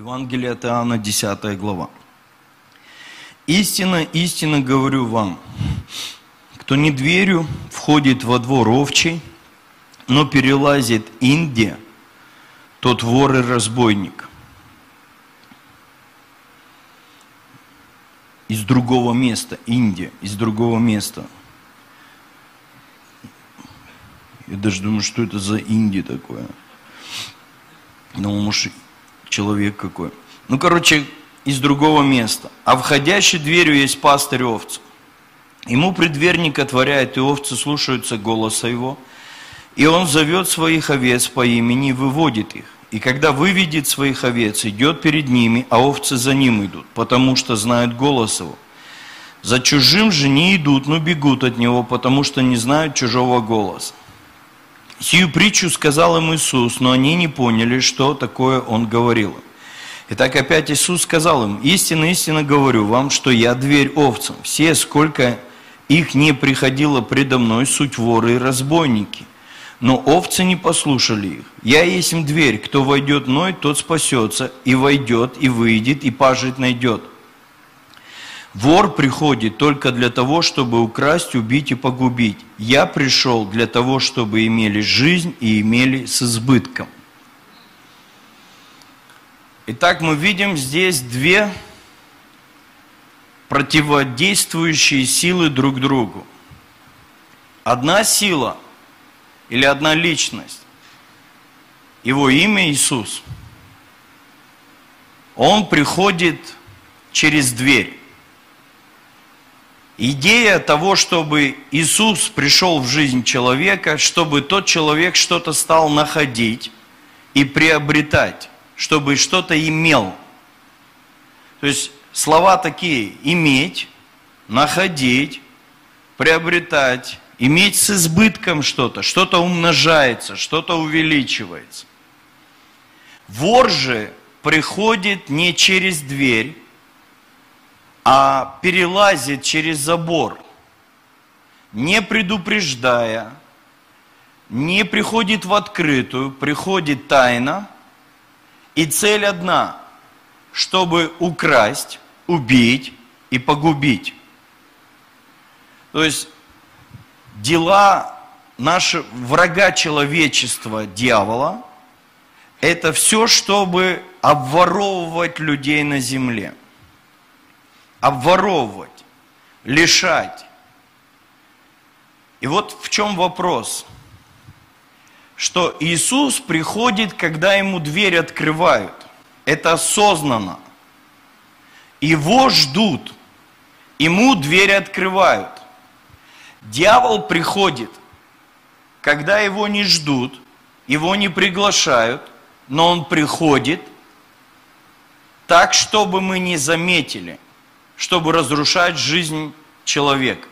Евангелие от Иоанна, 10 глава. «Истинно, истинно говорю вам, кто не дверью входит во двор овчий, но перелазит Индия, тот вор и разбойник. Из другого места, Индия, из другого места. Я даже думаю, что это за Индия такое. Ну, может, человек какой. Ну, короче, из другого места. А входящей дверью есть пастырь овц. Ему предверник отворяет, и овцы слушаются голоса его. И он зовет своих овец по имени и выводит их. И когда выведет своих овец, идет перед ними, а овцы за ним идут, потому что знают голос его. За чужим же не идут, но бегут от него, потому что не знают чужого голоса. Сию притчу сказал им Иисус, но они не поняли, что такое Он говорил. Итак, опять Иисус сказал им, истинно, истинно говорю вам, что я дверь овцам. Все, сколько их не приходило предо мной, суть воры и разбойники. Но овцы не послушали их. Я есть им дверь, кто войдет мной, тот спасется, и войдет, и выйдет, и пажить найдет. Вор приходит только для того, чтобы украсть, убить и погубить. Я пришел для того, чтобы имели жизнь и имели с избытком. Итак, мы видим здесь две противодействующие силы друг другу. Одна сила или одна личность, его имя Иисус, он приходит через дверь. Идея того, чтобы Иисус пришел в жизнь человека, чтобы тот человек что-то стал находить и приобретать, чтобы что-то имел. То есть слова такие – иметь, находить, приобретать, иметь с избытком что-то, что-то умножается, что-то увеличивается. Вор же приходит не через дверь, а перелазит через забор, не предупреждая, не приходит в открытую, приходит тайно, и цель одна, чтобы украсть, убить и погубить. То есть дела нашего врага человечества, дьявола, это все, чтобы обворовывать людей на земле – обворовывать, лишать. И вот в чем вопрос. Что Иисус приходит, когда ему дверь открывают. Это осознанно. Его ждут. Ему дверь открывают. Дьявол приходит, когда его не ждут, его не приглашают, но он приходит так, чтобы мы не заметили – чтобы разрушать жизнь человека.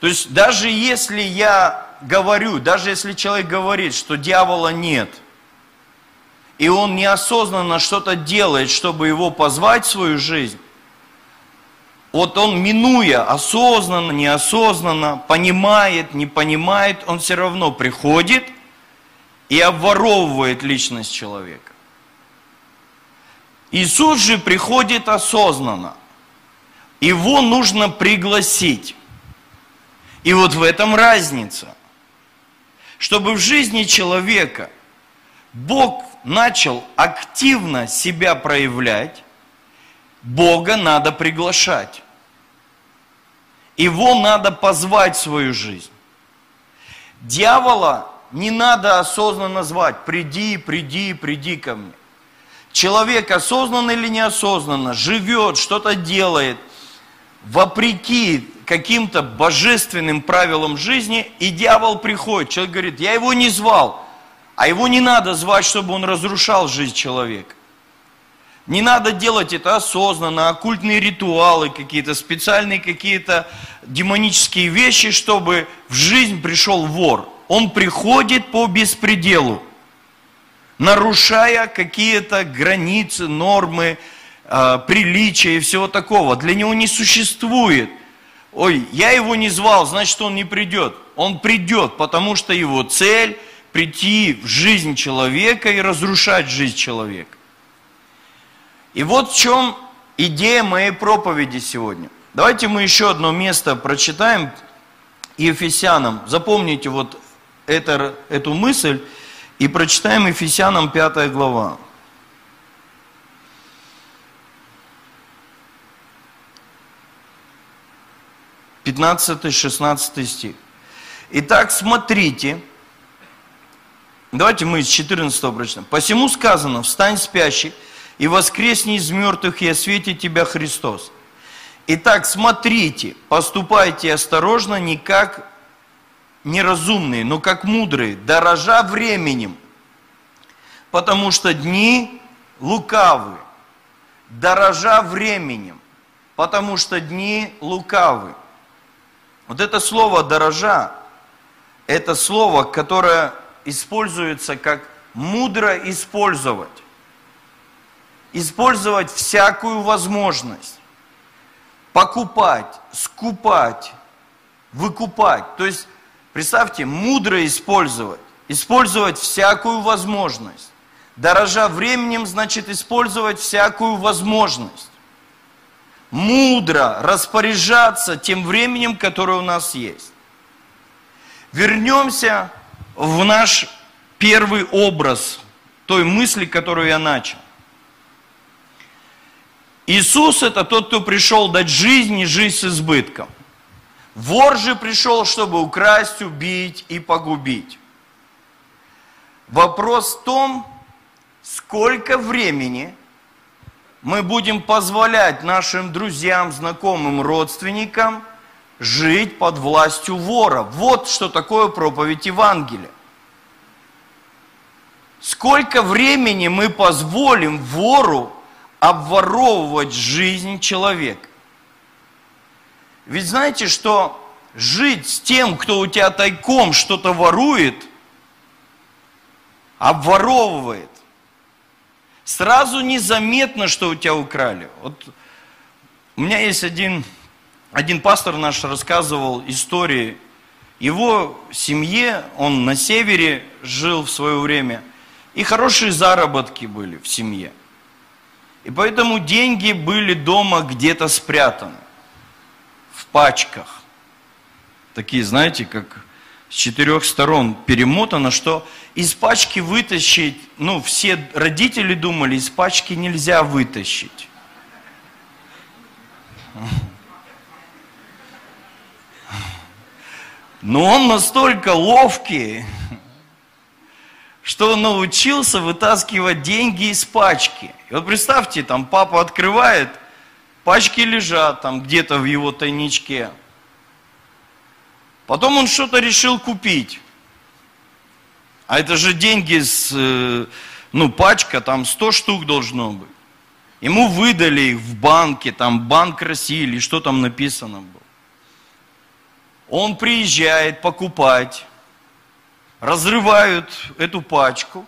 То есть даже если я говорю, даже если человек говорит, что дьявола нет, и он неосознанно что-то делает, чтобы его позвать в свою жизнь, вот он, минуя осознанно, неосознанно, понимает, не понимает, он все равно приходит и обворовывает личность человека. Иисус же приходит осознанно. Его нужно пригласить. И вот в этом разница. Чтобы в жизни человека Бог начал активно себя проявлять, Бога надо приглашать. Его надо позвать в свою жизнь. Дьявола не надо осознанно звать. Приди, приди, приди ко мне. Человек осознанно или неосознанно живет, что-то делает, вопреки каким-то божественным правилам жизни, и дьявол приходит. Человек говорит, я его не звал, а его не надо звать, чтобы он разрушал жизнь человека. Не надо делать это осознанно, оккультные ритуалы какие-то, специальные какие-то демонические вещи, чтобы в жизнь пришел вор. Он приходит по беспределу нарушая какие-то границы, нормы, э, приличия и всего такого. Для него не существует. Ой, я его не звал, значит он не придет. Он придет, потому что его цель прийти в жизнь человека и разрушать жизнь человека. И вот в чем идея моей проповеди сегодня. Давайте мы еще одно место прочитаем Ефесянам. Запомните вот это, эту мысль и прочитаем Ефесянам 5 глава. 15-16 стих. Итак, смотрите, давайте мы из 14 прочитаем. «Посему сказано, встань спящий, и воскресни из мертвых, и осветит тебя Христос». Итак, смотрите, поступайте осторожно, не как неразумные, но как мудрые, дорожа временем, потому что дни лукавы, дорожа временем, потому что дни лукавы. Вот это слово «дорожа» – это слово, которое используется как «мудро использовать». Использовать всякую возможность. Покупать, скупать, выкупать. То есть, представьте, мудро использовать. Использовать всякую возможность. Дорожа временем, значит использовать всякую возможность мудро распоряжаться тем временем, которое у нас есть. Вернемся в наш первый образ той мысли, которую я начал. Иисус это тот, кто пришел дать жизнь и жизнь с избытком. Вор же пришел, чтобы украсть, убить и погубить. Вопрос в том, сколько времени мы будем позволять нашим друзьям, знакомым, родственникам жить под властью вора. Вот что такое проповедь Евангелия. Сколько времени мы позволим вору обворовывать жизнь человека? Ведь знаете, что жить с тем, кто у тебя тайком что-то ворует, обворовывает, Сразу незаметно, что у тебя украли. Вот у меня есть один, один пастор наш рассказывал истории. Его семье, он на севере жил в свое время, и хорошие заработки были в семье. И поэтому деньги были дома где-то спрятаны, пачках. Такие, знаете, как с четырех сторон перемотано, что из пачки вытащить, ну, все родители думали, из пачки нельзя вытащить. Но он настолько ловкий, что он научился вытаскивать деньги из пачки. И вот представьте, там папа открывает, пачки лежат там где-то в его тайничке. Потом он что-то решил купить. А это же деньги с, э, ну, пачка, там 100 штук должно быть. Ему выдали их в банке, там банк России или что там написано было. Он приезжает покупать, разрывают эту пачку,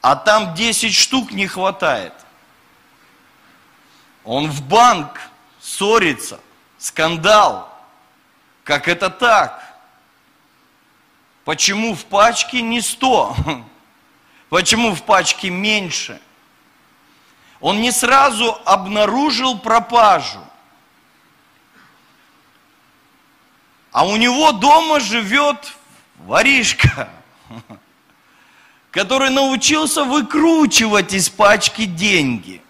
а там 10 штук не хватает. Он в банк ссорится, скандал – как это так? Почему в пачке не 100? Почему в пачке меньше? Он не сразу обнаружил пропажу. А у него дома живет воришка, который научился выкручивать из пачки деньги.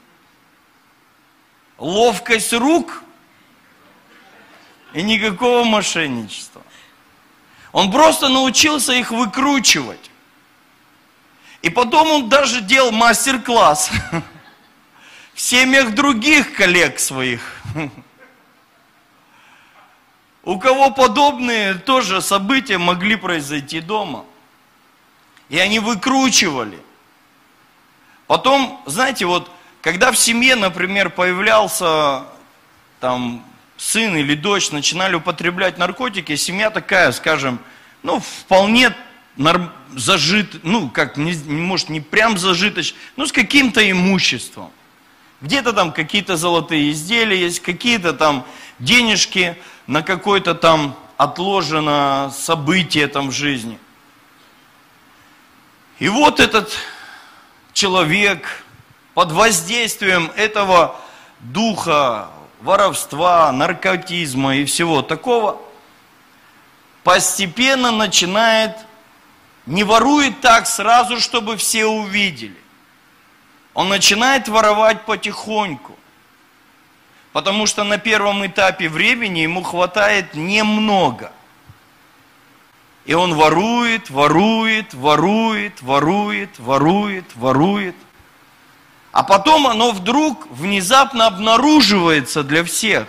Ловкость рук и никакого мошенничества. Он просто научился их выкручивать. И потом он даже делал мастер-класс в семьях других коллег своих. У кого подобные тоже события могли произойти дома. И они выкручивали. Потом, знаете, вот, когда в семье, например, появлялся там сын или дочь начинали употреблять наркотики, семья такая, скажем, ну, вполне норм, зажит, ну, как, не, может, не прям зажиточная, но с каким-то имуществом. Где-то там какие-то золотые изделия есть, какие-то там денежки на какое-то там отложено событие там в жизни. И вот этот человек под воздействием этого духа воровства, наркотизма и всего такого, постепенно начинает, не ворует так сразу, чтобы все увидели. Он начинает воровать потихоньку. Потому что на первом этапе времени ему хватает немного. И он ворует, ворует, ворует, ворует, ворует, ворует. А потом оно вдруг внезапно обнаруживается для всех.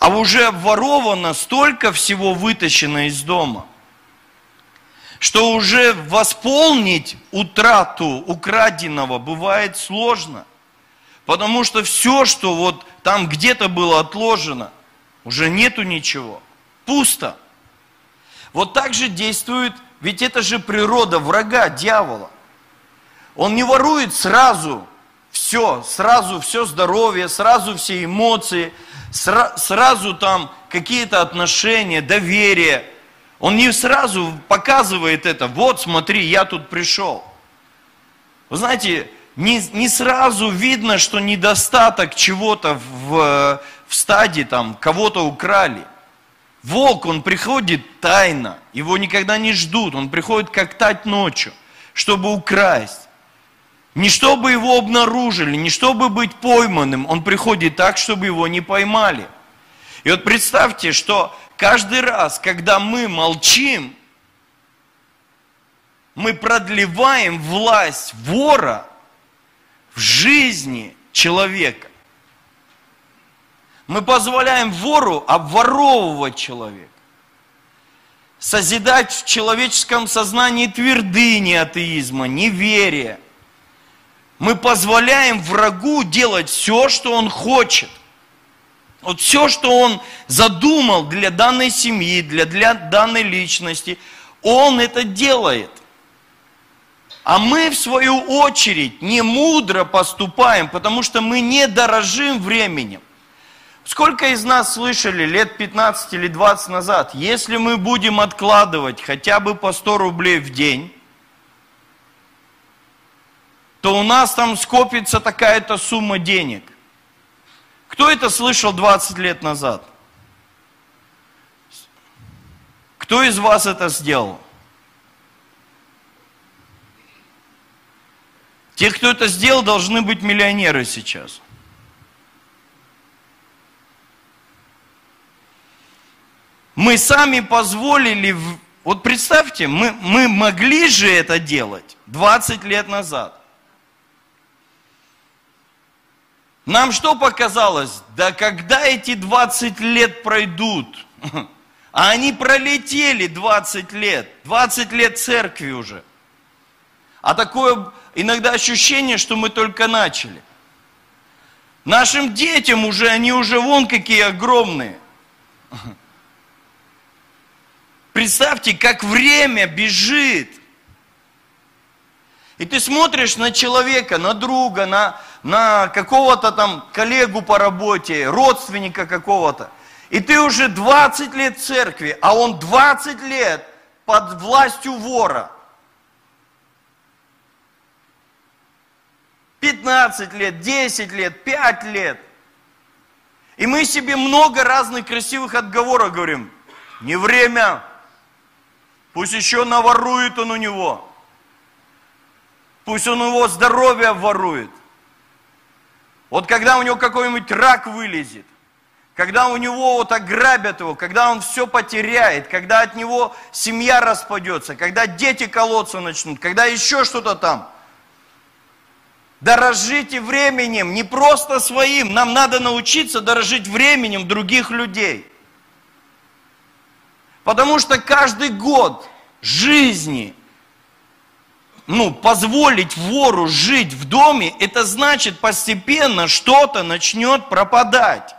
А уже воровано столько всего вытащено из дома, что уже восполнить утрату украденного бывает сложно. Потому что все, что вот там где-то было отложено, уже нету ничего. Пусто. Вот так же действует, ведь это же природа врага, дьявола. Он не ворует сразу все, сразу все здоровье, сразу все эмоции, сра- сразу там какие-то отношения, доверие. Он не сразу показывает это, вот смотри, я тут пришел. Вы знаете, не, не сразу видно, что недостаток чего-то в, в стаде, там, кого-то украли. Волк, он приходит тайно, его никогда не ждут, он приходит как тать ночью, чтобы украсть. Не чтобы его обнаружили, не чтобы быть пойманным, он приходит так, чтобы его не поймали. И вот представьте, что каждый раз, когда мы молчим, мы продлеваем власть вора в жизни человека. Мы позволяем вору обворовывать человека, созидать в человеческом сознании твердыни атеизма, неверия, мы позволяем врагу делать все, что он хочет. Вот все, что он задумал для данной семьи, для, для данной личности, он это делает. А мы, в свою очередь, не мудро поступаем, потому что мы не дорожим временем. Сколько из нас слышали лет 15 или 20 назад, если мы будем откладывать хотя бы по 100 рублей в день, то у нас там скопится такая-то сумма денег. Кто это слышал 20 лет назад? Кто из вас это сделал? Те, кто это сделал, должны быть миллионеры сейчас. Мы сами позволили, вот представьте, мы, мы могли же это делать 20 лет назад. Нам что показалось? Да когда эти 20 лет пройдут? А они пролетели 20 лет. 20 лет церкви уже. А такое иногда ощущение, что мы только начали. Нашим детям уже, они уже вон какие огромные. Представьте, как время бежит. И ты смотришь на человека, на друга, на, на какого-то там коллегу по работе, родственника какого-то. И ты уже 20 лет в церкви, а он 20 лет под властью вора. 15 лет, 10 лет, 5 лет. И мы себе много разных красивых отговоров говорим. Не время. Пусть еще наворует он у него. Пусть он его здоровье ворует. Вот когда у него какой-нибудь рак вылезет, когда у него вот ограбят его, когда он все потеряет, когда от него семья распадется, когда дети колоться начнут, когда еще что-то там. Дорожите временем, не просто своим. Нам надо научиться дорожить временем других людей. Потому что каждый год жизни ну, позволить вору жить в доме, это значит постепенно что-то начнет пропадать.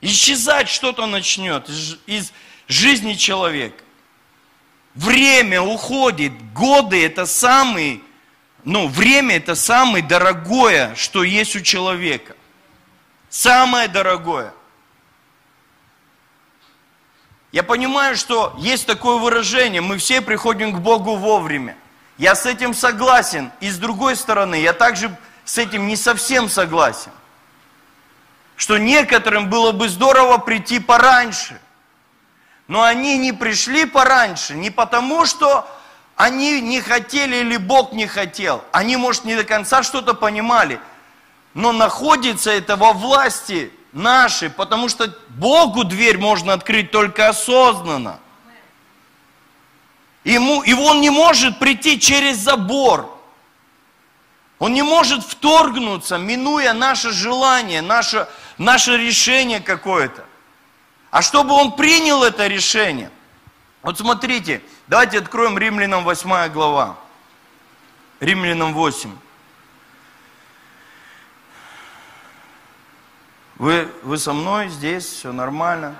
Исчезать что-то начнет из, из жизни человека. Время уходит, годы это самый, ну, время это самое дорогое, что есть у человека. Самое дорогое. Я понимаю, что есть такое выражение, мы все приходим к Богу вовремя. Я с этим согласен. И с другой стороны, я также с этим не совсем согласен. Что некоторым было бы здорово прийти пораньше. Но они не пришли пораньше не потому, что они не хотели или Бог не хотел. Они, может, не до конца что-то понимали. Но находится это во власти нашей, потому что Богу дверь можно открыть только осознанно. Ему, и он не может прийти через забор. Он не может вторгнуться, минуя наше желание, наше, наше решение какое-то. А чтобы он принял это решение, вот смотрите, давайте откроем Римлянам 8 глава. Римлянам 8. Вы, вы со мной здесь, все нормально?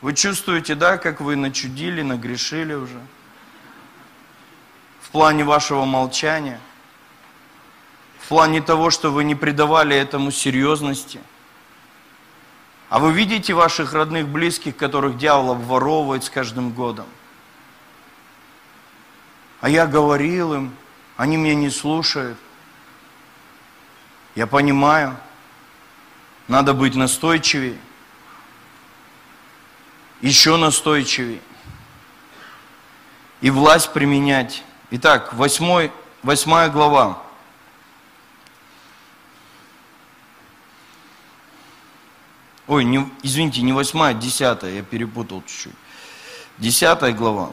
Вы чувствуете, да, как вы начудили, нагрешили уже? В плане вашего молчания? В плане того, что вы не придавали этому серьезности? А вы видите ваших родных, близких, которых дьявол обворовывает с каждым годом? А я говорил им, они меня не слушают. Я понимаю, надо быть настойчивее еще настойчивее. И власть применять. Итак, восьмой, восьмая глава. Ой, не, извините, не восьмая, десятая, я перепутал чуть-чуть. Десятая глава.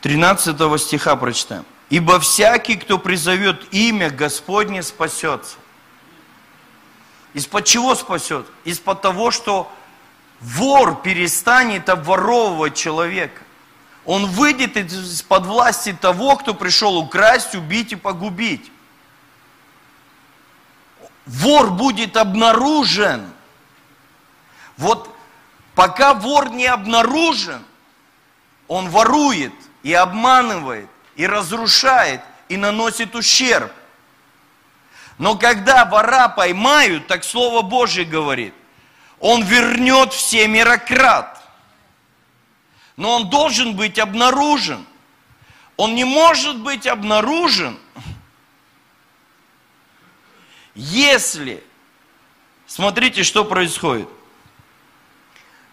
Тринадцатого стиха прочитаем. «Ибо всякий, кто призовет имя Господне, спасется». Из-под чего спасет? Из-под того, что вор перестанет обворовывать человека. Он выйдет из-под власти того, кто пришел украсть, убить и погубить. Вор будет обнаружен. Вот пока вор не обнаружен, он ворует и обманывает, и разрушает, и наносит ущерб. Но когда вора поймают, так Слово Божье говорит, он вернет в семерократ. Но он должен быть обнаружен. Он не может быть обнаружен, если, смотрите, что происходит.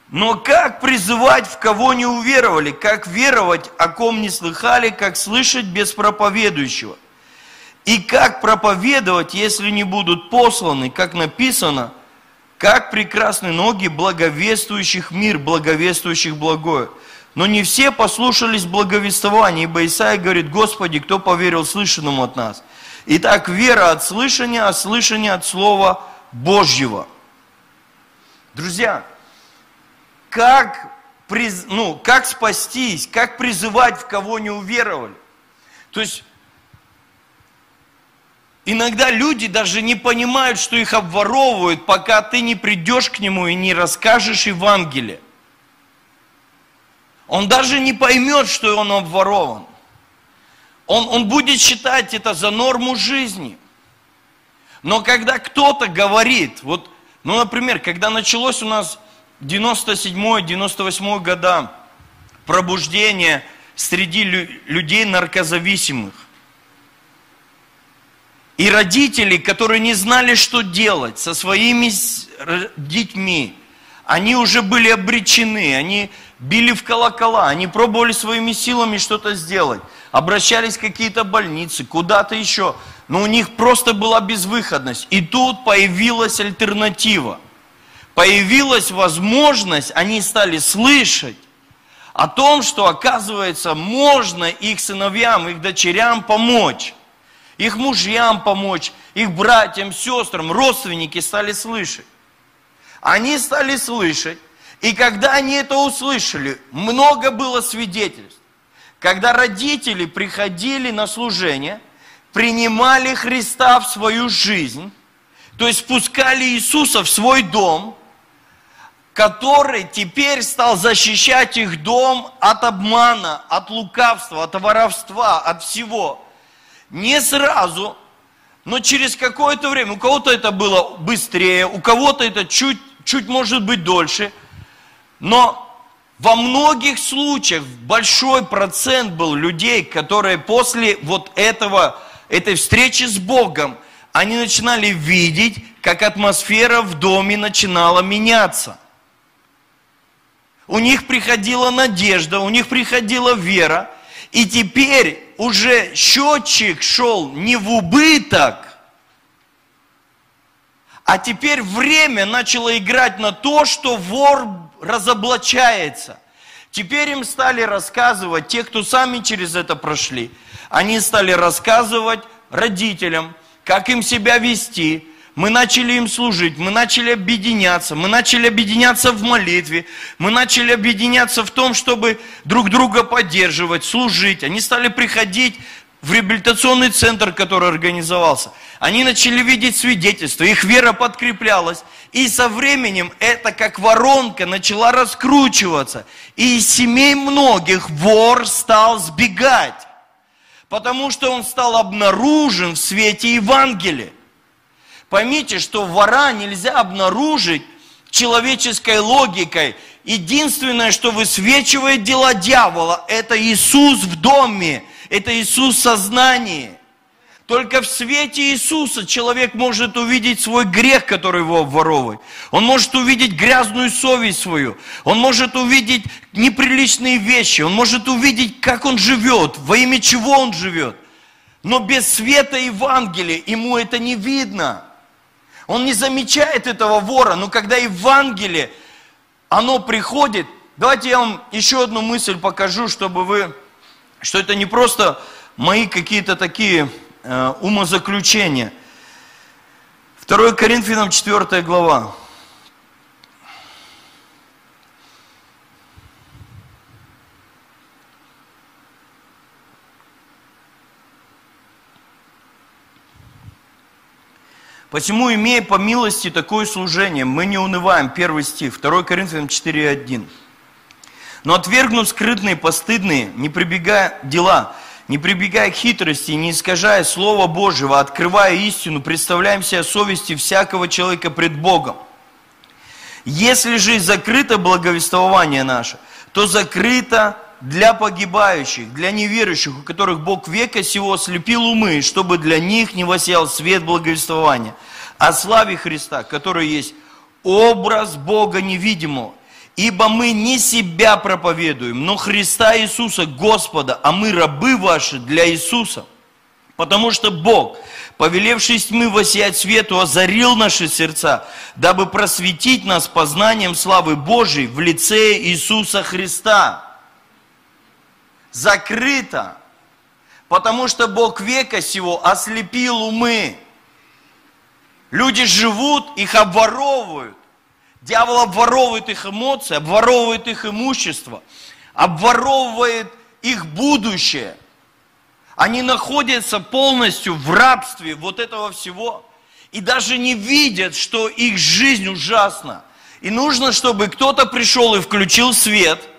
Но как призывать, в кого не уверовали? Как веровать, о ком не слыхали? Как слышать без проповедующего? И как проповедовать, если не будут посланы, как написано, как прекрасны ноги благовествующих мир, благовествующих благое. Но не все послушались благовествования, ибо Исаия говорит, Господи, кто поверил слышанному от нас? Итак, вера от слышания, а слышание от Слова Божьего. Друзья, как, ну, как спастись, как призывать, в кого не уверовали? То есть, Иногда люди даже не понимают, что их обворовывают, пока ты не придешь к нему и не расскажешь Евангелие. Он даже не поймет, что он обворован. Он, он будет считать это за норму жизни. Но когда кто-то говорит, вот, ну, например, когда началось у нас 97-98 года пробуждение среди людей наркозависимых, и родители, которые не знали, что делать со своими детьми, они уже были обречены, они били в колокола, они пробовали своими силами что-то сделать, обращались в какие-то больницы, куда-то еще, но у них просто была безвыходность. И тут появилась альтернатива. Появилась возможность, они стали слышать о том, что, оказывается, можно их сыновьям, их дочерям помочь их мужьям помочь, их братьям, сестрам, родственники стали слышать. Они стали слышать, и когда они это услышали, много было свидетельств. Когда родители приходили на служение, принимали Христа в свою жизнь, то есть пускали Иисуса в свой дом, который теперь стал защищать их дом от обмана, от лукавства, от воровства, от всего – не сразу, но через какое-то время, у кого-то это было быстрее, у кого-то это чуть, чуть может быть дольше, но Во многих случаях большой процент был людей, которые после вот этого, этой встречи с Богом, они начинали видеть, как атмосфера в доме начинала меняться. У них приходила надежда, у них приходила вера, и теперь уже счетчик шел не в убыток, а теперь время начало играть на то, что вор разоблачается. Теперь им стали рассказывать, те, кто сами через это прошли, они стали рассказывать родителям, как им себя вести, мы начали им служить, мы начали объединяться, мы начали объединяться в молитве, мы начали объединяться в том, чтобы друг друга поддерживать, служить. Они стали приходить в реабилитационный центр, который организовался. Они начали видеть свидетельства, их вера подкреплялась. И со временем это как воронка начала раскручиваться. И из семей многих вор стал сбегать. Потому что он стал обнаружен в свете Евангелия. Поймите, что вора нельзя обнаружить человеческой логикой. Единственное, что высвечивает дела дьявола, это Иисус в доме, это Иисус в сознании. Только в свете Иисуса человек может увидеть свой грех, который его обворовывает. Он может увидеть грязную совесть свою. Он может увидеть неприличные вещи. Он может увидеть, как он живет, во имя чего он живет. Но без света Евангелия ему это не видно. Он не замечает этого вора, но когда Евангелие, оно приходит, давайте я вам еще одну мысль покажу, чтобы вы, что это не просто мои какие-то такие э, умозаключения. 2 Коринфянам 4 глава. Посему, имея по милости такое служение, мы не унываем. Первый стих, 2 Коринфянам 4,1. Но отвергнув скрытные, постыдные, не прибегая дела, не прибегая к хитрости, не искажая Слова Божьего, открывая истину, представляем себе совести всякого человека пред Богом. Если же закрыто благовествование наше, то закрыто для погибающих, для неверующих, у которых Бог века сего ослепил умы, чтобы для них не воссиял свет благовествования о славе Христа, который есть образ Бога невидимого. Ибо мы не себя проповедуем, но Христа Иисуса, Господа, а мы рабы ваши для Иисуса. Потому что Бог, повелевший тьмы воссиять свету, озарил наши сердца, дабы просветить нас познанием славы Божией в лице Иисуса Христа закрыто, потому что Бог века сего ослепил умы. Люди живут, их обворовывают. Дьявол обворовывает их эмоции, обворовывает их имущество, обворовывает их будущее. Они находятся полностью в рабстве вот этого всего. И даже не видят, что их жизнь ужасна. И нужно, чтобы кто-то пришел и включил свет –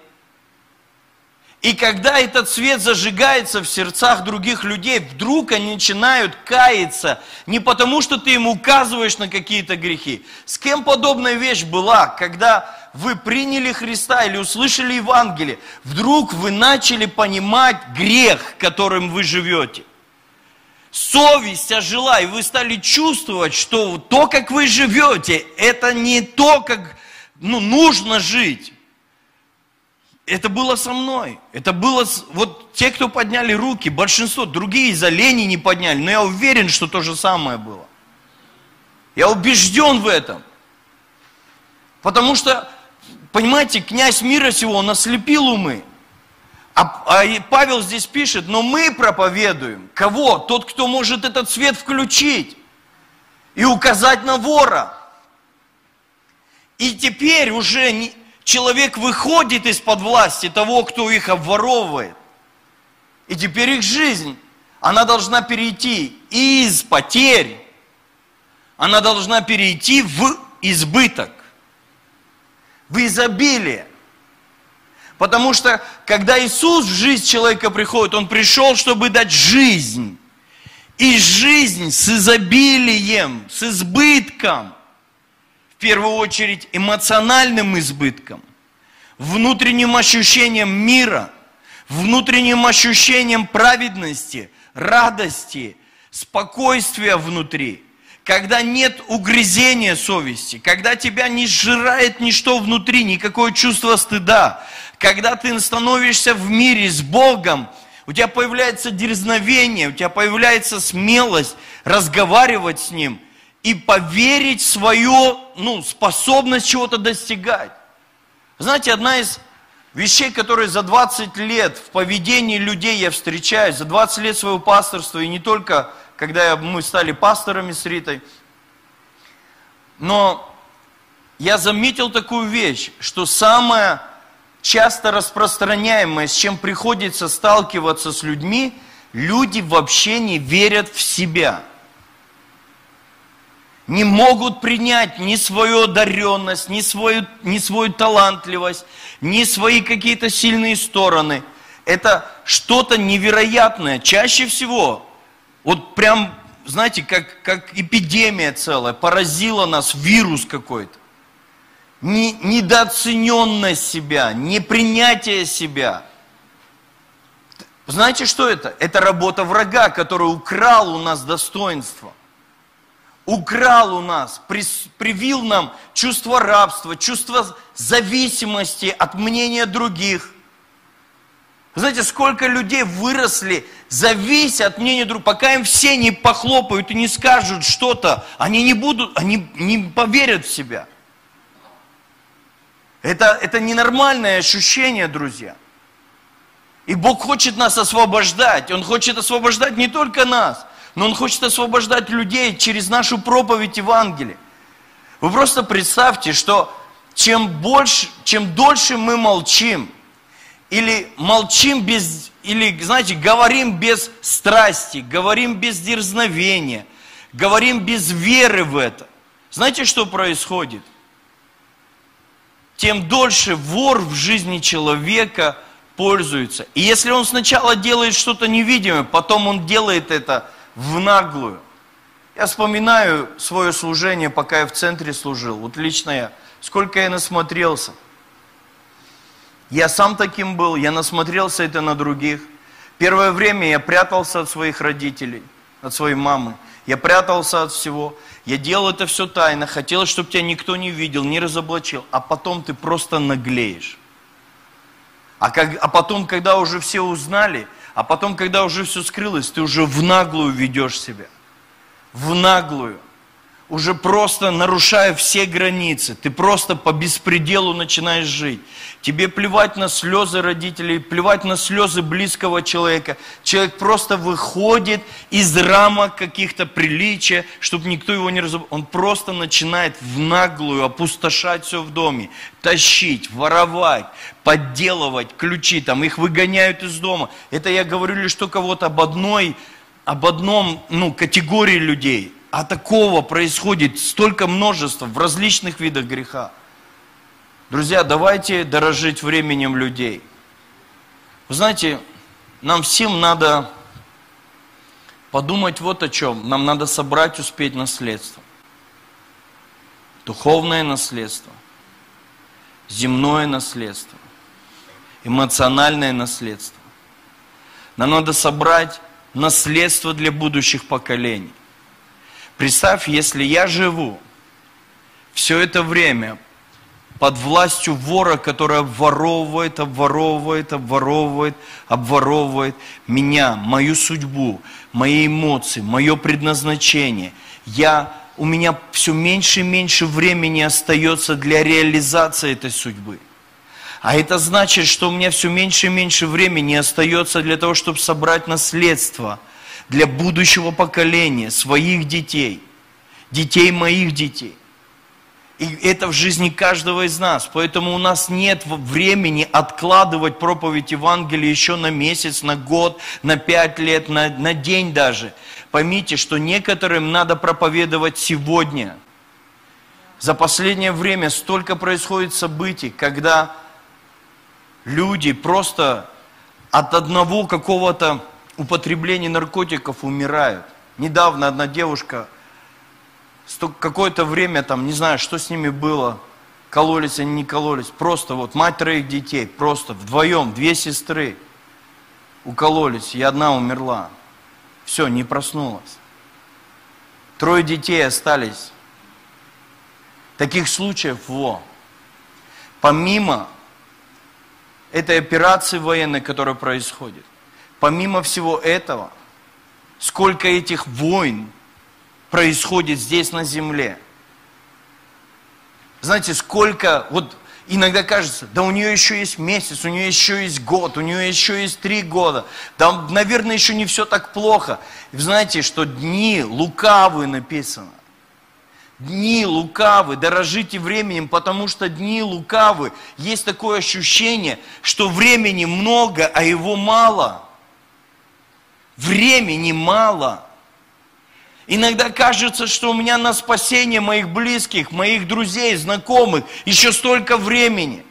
и когда этот свет зажигается в сердцах других людей, вдруг они начинают каяться не потому, что ты им указываешь на какие-то грехи. С кем подобная вещь была, когда вы приняли Христа или услышали Евангелие, вдруг вы начали понимать грех, которым вы живете. Совесть ожила, и вы стали чувствовать, что то, как вы живете, это не то, как ну, нужно жить. Это было со мной. Это было, вот те, кто подняли руки, большинство, другие из-за лени не подняли, но я уверен, что то же самое было. Я убежден в этом. Потому что, понимаете, князь мира сего, он ослепил умы. А, а Павел здесь пишет, но мы проповедуем. Кого? Тот, кто может этот свет включить и указать на вора. И теперь уже не, человек выходит из-под власти того, кто их обворовывает. И теперь их жизнь, она должна перейти из потерь, она должна перейти в избыток, в изобилие. Потому что, когда Иисус в жизнь человека приходит, Он пришел, чтобы дать жизнь. И жизнь с изобилием, с избытком в первую очередь эмоциональным избытком. внутренним ощущением мира, внутренним ощущением праведности, радости, спокойствия внутри, когда нет угрызения совести, когда тебя не сжирает ничто внутри, никакое чувство стыда, когда ты становишься в мире с Богом, у тебя появляется дерзновение, у тебя появляется смелость разговаривать с Ним и поверить в свою ну, способность чего-то достигать. Знаете, одна из вещей, которые за 20 лет в поведении людей я встречаюсь, за 20 лет своего пасторства, и не только когда мы стали пасторами с Ритой, но я заметил такую вещь, что самое часто распространяемое, с чем приходится сталкиваться с людьми, люди вообще не верят в себя. Не могут принять ни свою одаренность, ни свою, ни свою талантливость, ни свои какие-то сильные стороны. Это что-то невероятное. Чаще всего, вот прям, знаете, как, как эпидемия целая, поразила нас вирус какой-то не, недооцененность себя, непринятие себя. Знаете, что это? Это работа врага, который украл у нас достоинство. Украл у нас, привил нам чувство рабства, чувство зависимости от мнения других. Знаете, сколько людей выросли, завися от мнения других, пока им все не похлопают и не скажут что-то, они не будут, они не поверят в себя. Это, это ненормальное ощущение, друзья. И Бог хочет нас освобождать. Он хочет освобождать не только нас, но Он хочет освобождать людей через нашу проповедь Евангелия. Вы просто представьте, что чем больше, чем дольше мы молчим, или молчим без, или, знаете, говорим без страсти, говорим без дерзновения, говорим без веры в это. Знаете, что происходит? тем дольше вор в жизни человека пользуется. И если он сначала делает что-то невидимое, потом он делает это в наглую. Я вспоминаю свое служение, пока я в центре служил. Вот лично я. Сколько я насмотрелся. Я сам таким был, я насмотрелся это на других. Первое время я прятался от своих родителей, от своей мамы. Я прятался от всего. Я делал это все тайно, хотел, чтобы тебя никто не видел, не разоблачил. А потом ты просто наглеешь. А, как, а потом, когда уже все узнали, а потом, когда уже все скрылось, ты уже в наглую ведешь себя. В наглую уже просто нарушая все границы, ты просто по беспределу начинаешь жить. Тебе плевать на слезы родителей, плевать на слезы близкого человека. Человек просто выходит из рамок каких-то приличия, чтобы никто его не разобрал. Он просто начинает в наглую опустошать все в доме, тащить, воровать, подделывать ключи, там их выгоняют из дома. Это я говорю лишь только вот об одной, об одном, ну, категории людей – а такого происходит столько множества в различных видах греха. Друзья, давайте дорожить временем людей. Вы знаете, нам всем надо подумать вот о чем. Нам надо собрать, успеть наследство. Духовное наследство, земное наследство, эмоциональное наследство. Нам надо собрать наследство для будущих поколений. Представь, если я живу все это время под властью вора, который обворовывает, обворовывает, обворовывает, обворовывает меня, мою судьбу, мои эмоции, мое предназначение. Я, у меня все меньше и меньше времени остается для реализации этой судьбы. А это значит, что у меня все меньше и меньше времени остается для того, чтобы собрать наследство – для будущего поколения, своих детей, детей моих детей. И это в жизни каждого из нас. Поэтому у нас нет времени откладывать проповедь Евангелия еще на месяц, на год, на пять лет, на, на день даже. Поймите, что некоторым надо проповедовать сегодня. За последнее время столько происходит событий, когда люди просто от одного какого-то употреблении наркотиков умирают. Недавно одна девушка, какое-то время там, не знаю, что с ними было, кололись они не кололись, просто вот мать троих детей, просто вдвоем, две сестры укололись, и одна умерла. Все, не проснулась. Трое детей остались. Таких случаев, во. Помимо этой операции военной, которая происходит, помимо всего этого, сколько этих войн происходит здесь на земле. Знаете, сколько, вот иногда кажется, да у нее еще есть месяц, у нее еще есть год, у нее еще есть три года, да, наверное, еще не все так плохо. И знаете, что дни лукавые написано. Дни лукавы, дорожите временем, потому что дни лукавы. Есть такое ощущение, что времени много, а его мало. Времени мало. Иногда кажется, что у меня на спасение моих близких, моих друзей, знакомых еще столько времени.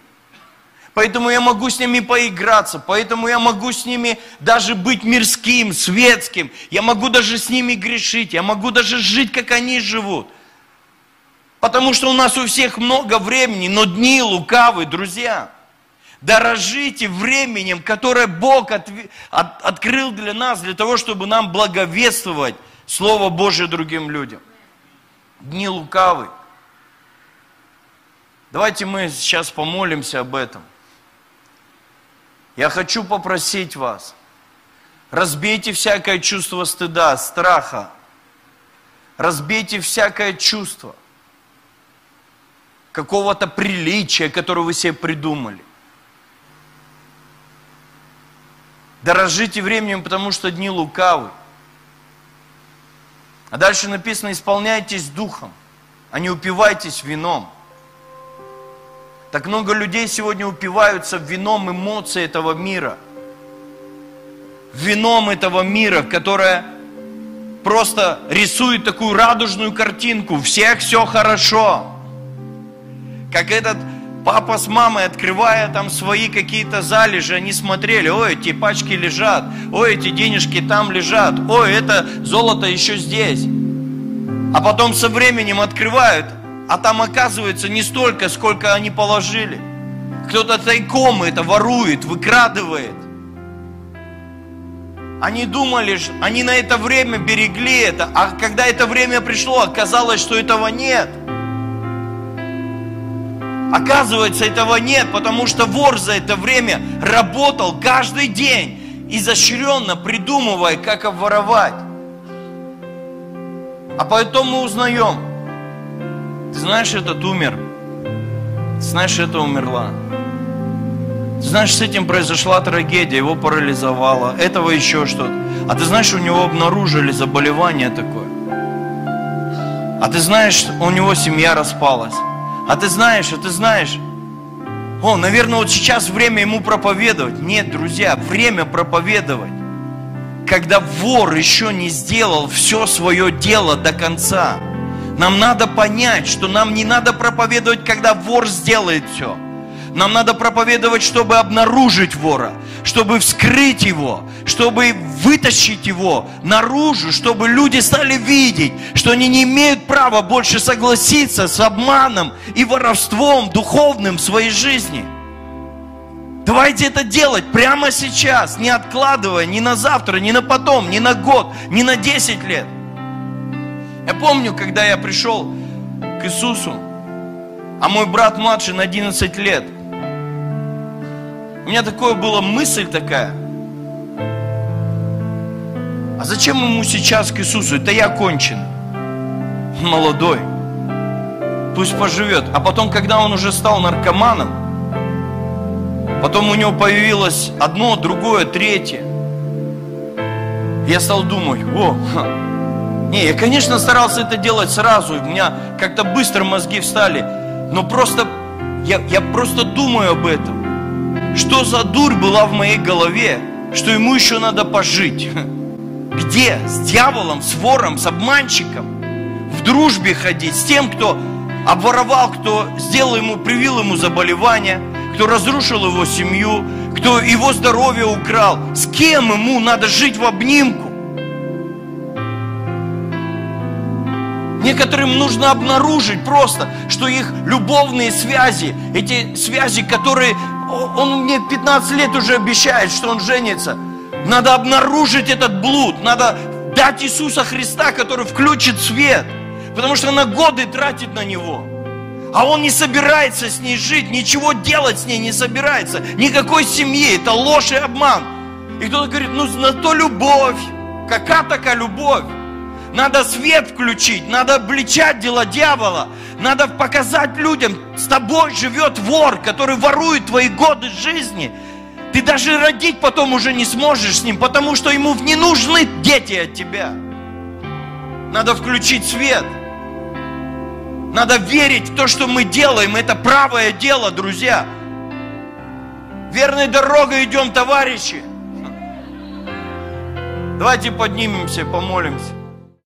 Поэтому я могу с ними поиграться, поэтому я могу с ними даже быть мирским, светским. Я могу даже с ними грешить, я могу даже жить, как они живут. Потому что у нас у всех много времени, но дни лукавы, друзья. Дорожите временем, которое Бог от, от, открыл для нас, для того, чтобы нам благовествовать Слово Божье другим людям. Дни лукавы. Давайте мы сейчас помолимся об этом. Я хочу попросить вас, разбейте всякое чувство стыда, страха, разбейте всякое чувство какого-то приличия, которое вы себе придумали. Дорожите временем, потому что дни лукавы. А дальше написано, исполняйтесь духом, а не упивайтесь вином. Так много людей сегодня упиваются вином эмоций этого мира. Вином этого мира, которое просто рисует такую радужную картинку. Всех все хорошо. Как этот папа с мамой, открывая там свои какие-то залежи, они смотрели, ой, эти пачки лежат, ой, эти денежки там лежат, ой, это золото еще здесь. А потом со временем открывают, а там оказывается не столько, сколько они положили. Кто-то тайком это ворует, выкрадывает. Они думали, они на это время берегли это, а когда это время пришло, оказалось, что этого нет – Оказывается, этого нет, потому что вор за это время работал каждый день, изощренно придумывая, как обворовать. А потом мы узнаем, ты знаешь, этот умер, ты знаешь, это умерла. Ты знаешь, с этим произошла трагедия, его парализовало, этого еще что-то. А ты знаешь, у него обнаружили заболевание такое. А ты знаешь, у него семья распалась. А ты знаешь, а ты знаешь, о, наверное, вот сейчас время ему проповедовать. Нет, друзья, время проповедовать. Когда вор еще не сделал все свое дело до конца. Нам надо понять, что нам не надо проповедовать, когда вор сделает все. Нам надо проповедовать, чтобы обнаружить вора, чтобы вскрыть его, чтобы вытащить его наружу, чтобы люди стали видеть, что они не имеют права больше согласиться с обманом и воровством духовным в своей жизни. Давайте это делать прямо сейчас, не откладывая ни на завтра, ни на потом, ни на год, ни на 10 лет. Я помню, когда я пришел к Иисусу, а мой брат младший на 11 лет – у меня такое была мысль такая. А зачем ему сейчас к Иисусу? Это я кончен. Молодой. Пусть поживет. А потом, когда он уже стал наркоманом, потом у него появилось одно, другое, третье. Я стал думать, о, не, я, конечно, старался это делать сразу, у меня как-то быстро мозги встали, но просто, я, я просто думаю об этом. Что за дурь была в моей голове, что ему еще надо пожить? Где? С дьяволом, с вором, с обманщиком? В дружбе ходить с тем, кто обворовал, кто сделал ему, привил ему заболевание, кто разрушил его семью, кто его здоровье украл. С кем ему надо жить в обнимку? Некоторым нужно обнаружить просто, что их любовные связи, эти связи, которые он мне 15 лет уже обещает, что он женится. Надо обнаружить этот блуд, надо дать Иисуса Христа, который включит свет, потому что она годы тратит на него. А он не собирается с ней жить, ничего делать с ней не собирается, никакой семьи, это ложь и обман. И кто-то говорит, ну на то любовь, какая такая любовь? Надо свет включить, надо обличать дела дьявола, надо показать людям, с тобой живет вор, который ворует твои годы жизни. Ты даже родить потом уже не сможешь с ним, потому что ему не нужны дети от тебя. Надо включить свет. Надо верить в то, что мы делаем. Это правое дело, друзья. Верной дорогой идем, товарищи. Давайте поднимемся, помолимся.